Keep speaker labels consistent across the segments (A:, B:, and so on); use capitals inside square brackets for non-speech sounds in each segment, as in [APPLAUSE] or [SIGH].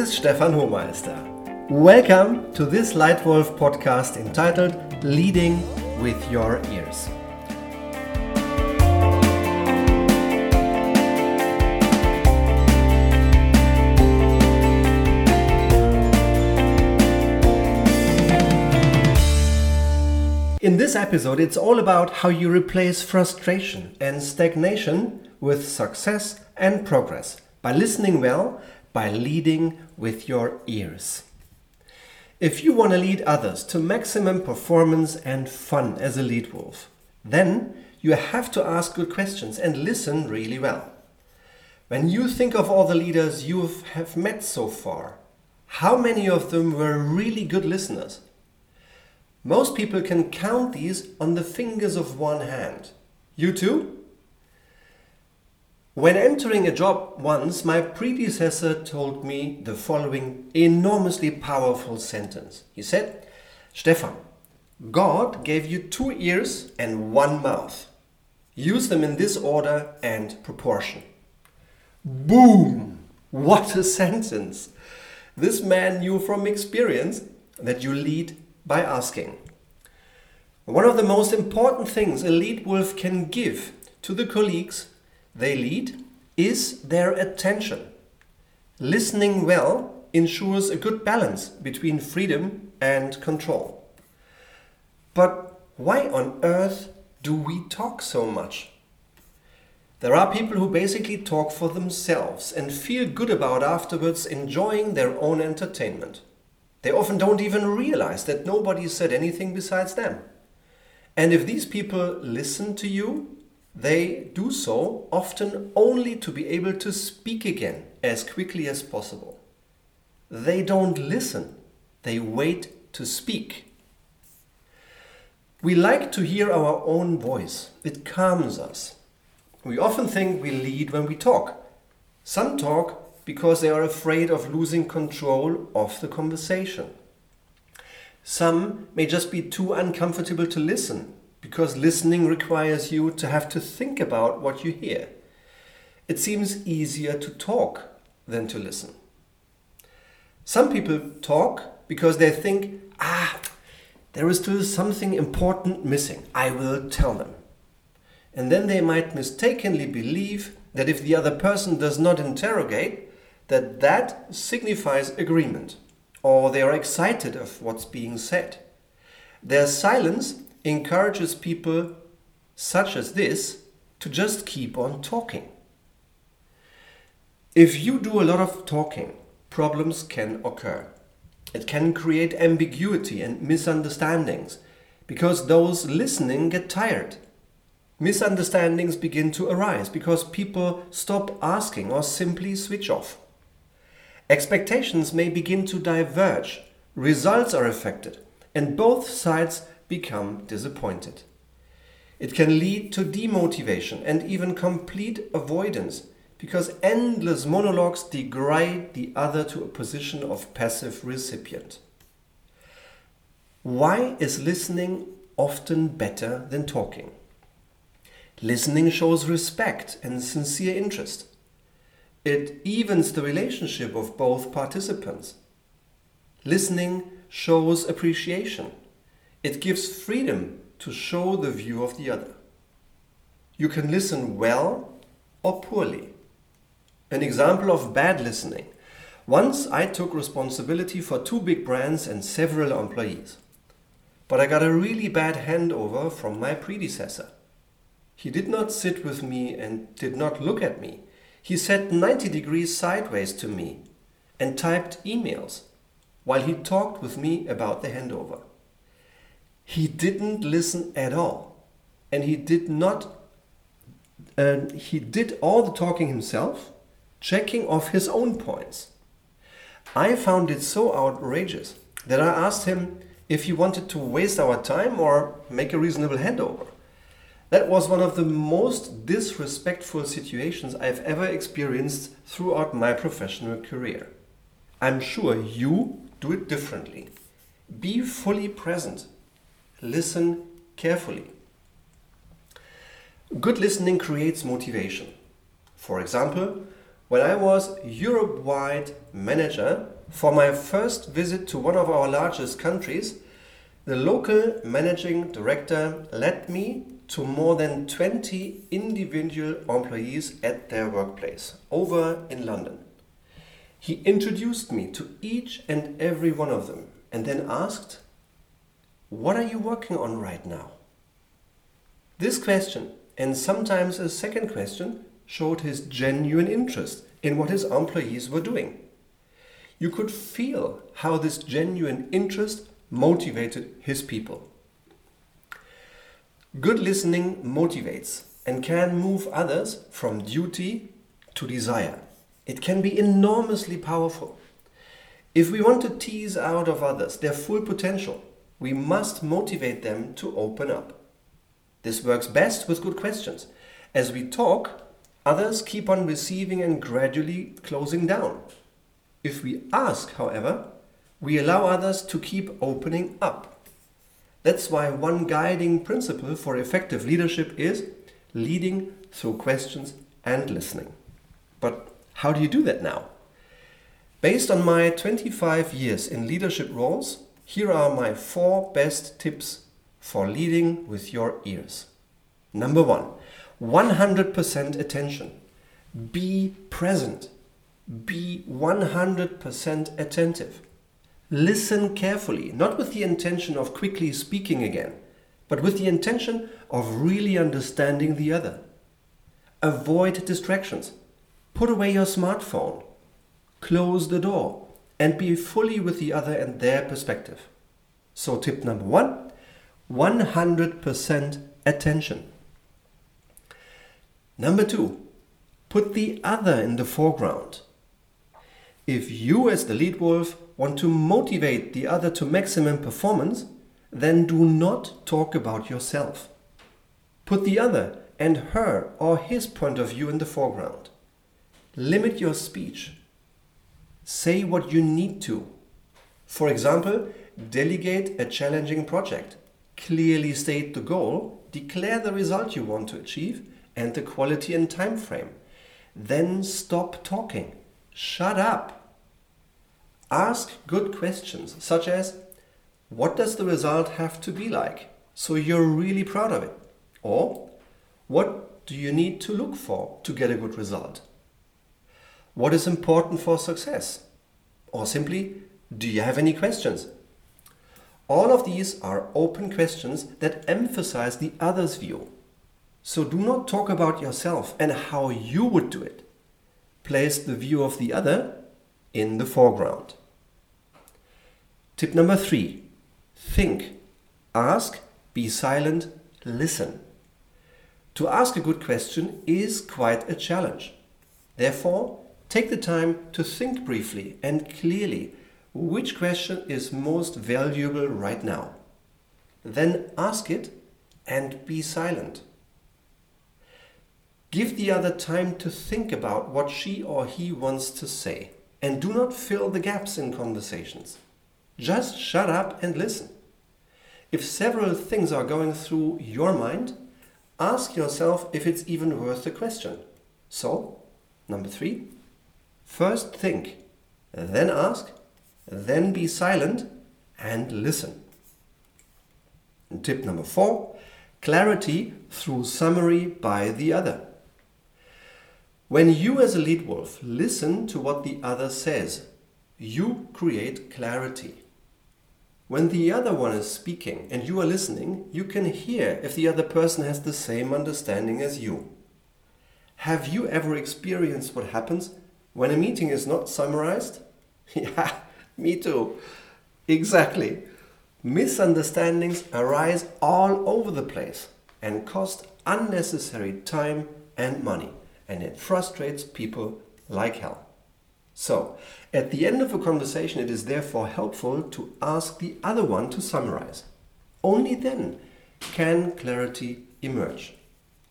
A: is Stefan Homeister. Welcome to this Leitwolf podcast entitled Leading with Your Ears. In this episode, it's all about how you replace frustration and stagnation with success and progress by listening well, by leading with your ears. If you want to lead others to maximum performance and fun as a lead wolf, then you have to ask good questions and listen really well. When you think of all the leaders you have met so far, how many of them were really good listeners? Most people can count these on the fingers of one hand. You too? When entering a job once, my predecessor told me the following enormously powerful sentence. He said, Stefan, God gave you two ears and one mouth. Use them in this order and proportion. Boom! What a sentence! This man knew from experience that you lead by asking. One of the most important things a lead wolf can give to the colleagues they lead is their attention. Listening well ensures a good balance between freedom and control. But why on earth do we talk so much? There are people who basically talk for themselves and feel good about afterwards enjoying their own entertainment. They often don't even realize that nobody said anything besides them. And if these people listen to you, they do so often only to be able to speak again as quickly as possible. They don't listen, they wait to speak. We like to hear our own voice, it calms us. We often think we lead when we talk. Some talk because they are afraid of losing control of the conversation. Some may just be too uncomfortable to listen because listening requires you to have to think about what you hear. It seems easier to talk than to listen. Some people talk because they think, ah, there is still something important missing. I will tell them. And then they might mistakenly believe that if the other person does not interrogate, that that signifies agreement or they are excited of what's being said. Their silence encourages people such as this to just keep on talking. If you do a lot of talking, problems can occur. It can create ambiguity and misunderstandings because those listening get tired. Misunderstandings begin to arise because people stop asking or simply switch off. Expectations may begin to diverge, results are affected, and both sides become disappointed. It can lead to demotivation and even complete avoidance because endless monologues degrade the other to a position of passive recipient. Why is listening often better than talking? Listening shows respect and sincere interest. It evens the relationship of both participants. Listening shows appreciation. It gives freedom to show the view of the other. You can listen well or poorly. An example of bad listening. Once I took responsibility for two big brands and several employees. But I got a really bad handover from my predecessor. He did not sit with me and did not look at me. He sat 90 degrees sideways to me and typed emails while he talked with me about the handover. He didn't listen at all, and he did not. Uh, he did all the talking himself, checking off his own points. I found it so outrageous that I asked him if he wanted to waste our time or make a reasonable handover. That was one of the most disrespectful situations I've ever experienced throughout my professional career. I'm sure you do it differently. Be fully present. Listen carefully. Good listening creates motivation. For example, When I was Europe wide manager for my first visit to one of our largest countries, the local managing director led me to more than 20 individual employees at their workplace over in London. He introduced me to each and every one of them and then asked, What are you working on right now? This question, and sometimes a second question, showed his genuine interest in what his employees were doing. You could feel how this genuine interest motivated his people. Good listening motivates and can move others from duty to desire. It can be enormously powerful. If we want to tease out of others their full potential, we must motivate them to open up. This works best with good questions. As we talk, others keep on receiving and gradually closing down. If we ask, however, we allow others to keep opening up. That's why one guiding principle for effective leadership is leading through questions and listening. But how do you do that now? Based on my 25 years in leadership roles, here are my four best tips for leading with your ears. Number one, 100% attention. Be present. Be 100% attentive. Listen carefully, not with the intention of quickly speaking again, but with the intention of really understanding the other. Avoid distractions. Put away your smartphone. Close the door and be fully with the other and their perspective. So, tip number one 100% attention. Number two, put the other in the foreground. If you, as the lead wolf, want to motivate the other to maximum performance, then do not talk about yourself. Put the other and her or his point of view in the foreground. Limit your speech. Say what you need to. For example, delegate a challenging project. Clearly state the goal, declare the result you want to achieve, and the quality and time frame. Then stop talking. Shut up. Ask good questions, such as What does the result have to be like? So you're really proud of it. Or What do you need to look for to get a good result? What is important for success? Or simply, Do you have any questions? All of these are open questions that emphasize the other's view. So do not talk about yourself and how you would do it. Place the view of the other in the foreground. Tip number three think, ask, be silent, listen. To ask a good question is quite a challenge. Therefore, take the time to think briefly and clearly which question is most valuable right now. Then ask it and be silent. Give the other time to think about what she or he wants to say and do not fill the gaps in conversations. Just shut up and listen. If several things are going through your mind, ask yourself if it's even worth the question. So, number three, first think, then ask, then be silent and listen. And tip number four, clarity through summary by the other. When you, as a lead wolf, listen to what the other says, you create clarity. When the other one is speaking and you are listening, you can hear if the other person has the same understanding as you. Have you ever experienced what happens when a meeting is not summarized? [LAUGHS] yeah, me too. Exactly. Misunderstandings arise all over the place and cost unnecessary time and money, and it frustrates people like hell. So, at the end of a conversation, it is therefore helpful to ask the other one to summarize. Only then can clarity emerge.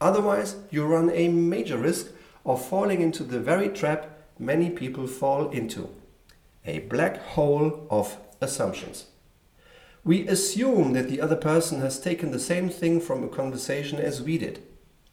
A: Otherwise, you run a major risk of falling into the very trap many people fall into a black hole of assumptions. We assume that the other person has taken the same thing from a conversation as we did,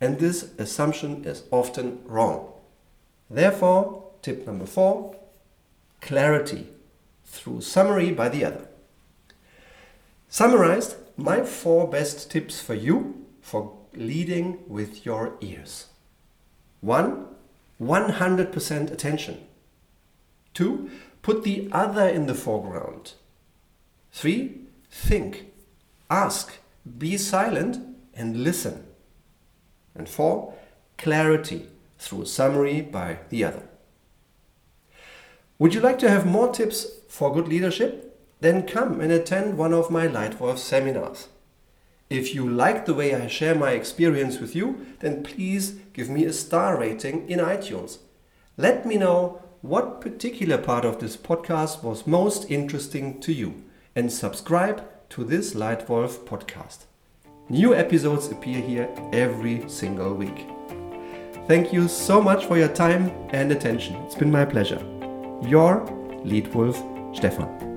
A: and this assumption is often wrong. Therefore, tip number four clarity through summary by the other. Summarized, my four best tips for you for leading with your ears. 1. 100% attention. 2. Put the other in the foreground. 3. Think, ask, be silent, and listen. And 4. Clarity through summary by the other. Would you like to have more tips for good leadership? Then come and attend one of my Leitwolf seminars. If you like the way I share my experience with you, then please give me a star rating in iTunes. Let me know what particular part of this podcast was most interesting to you and subscribe to this Leitwolf podcast. New episodes appear here every single week. Thank you so much for your time and attention. It's been my pleasure. Your Leitwolf Stefan.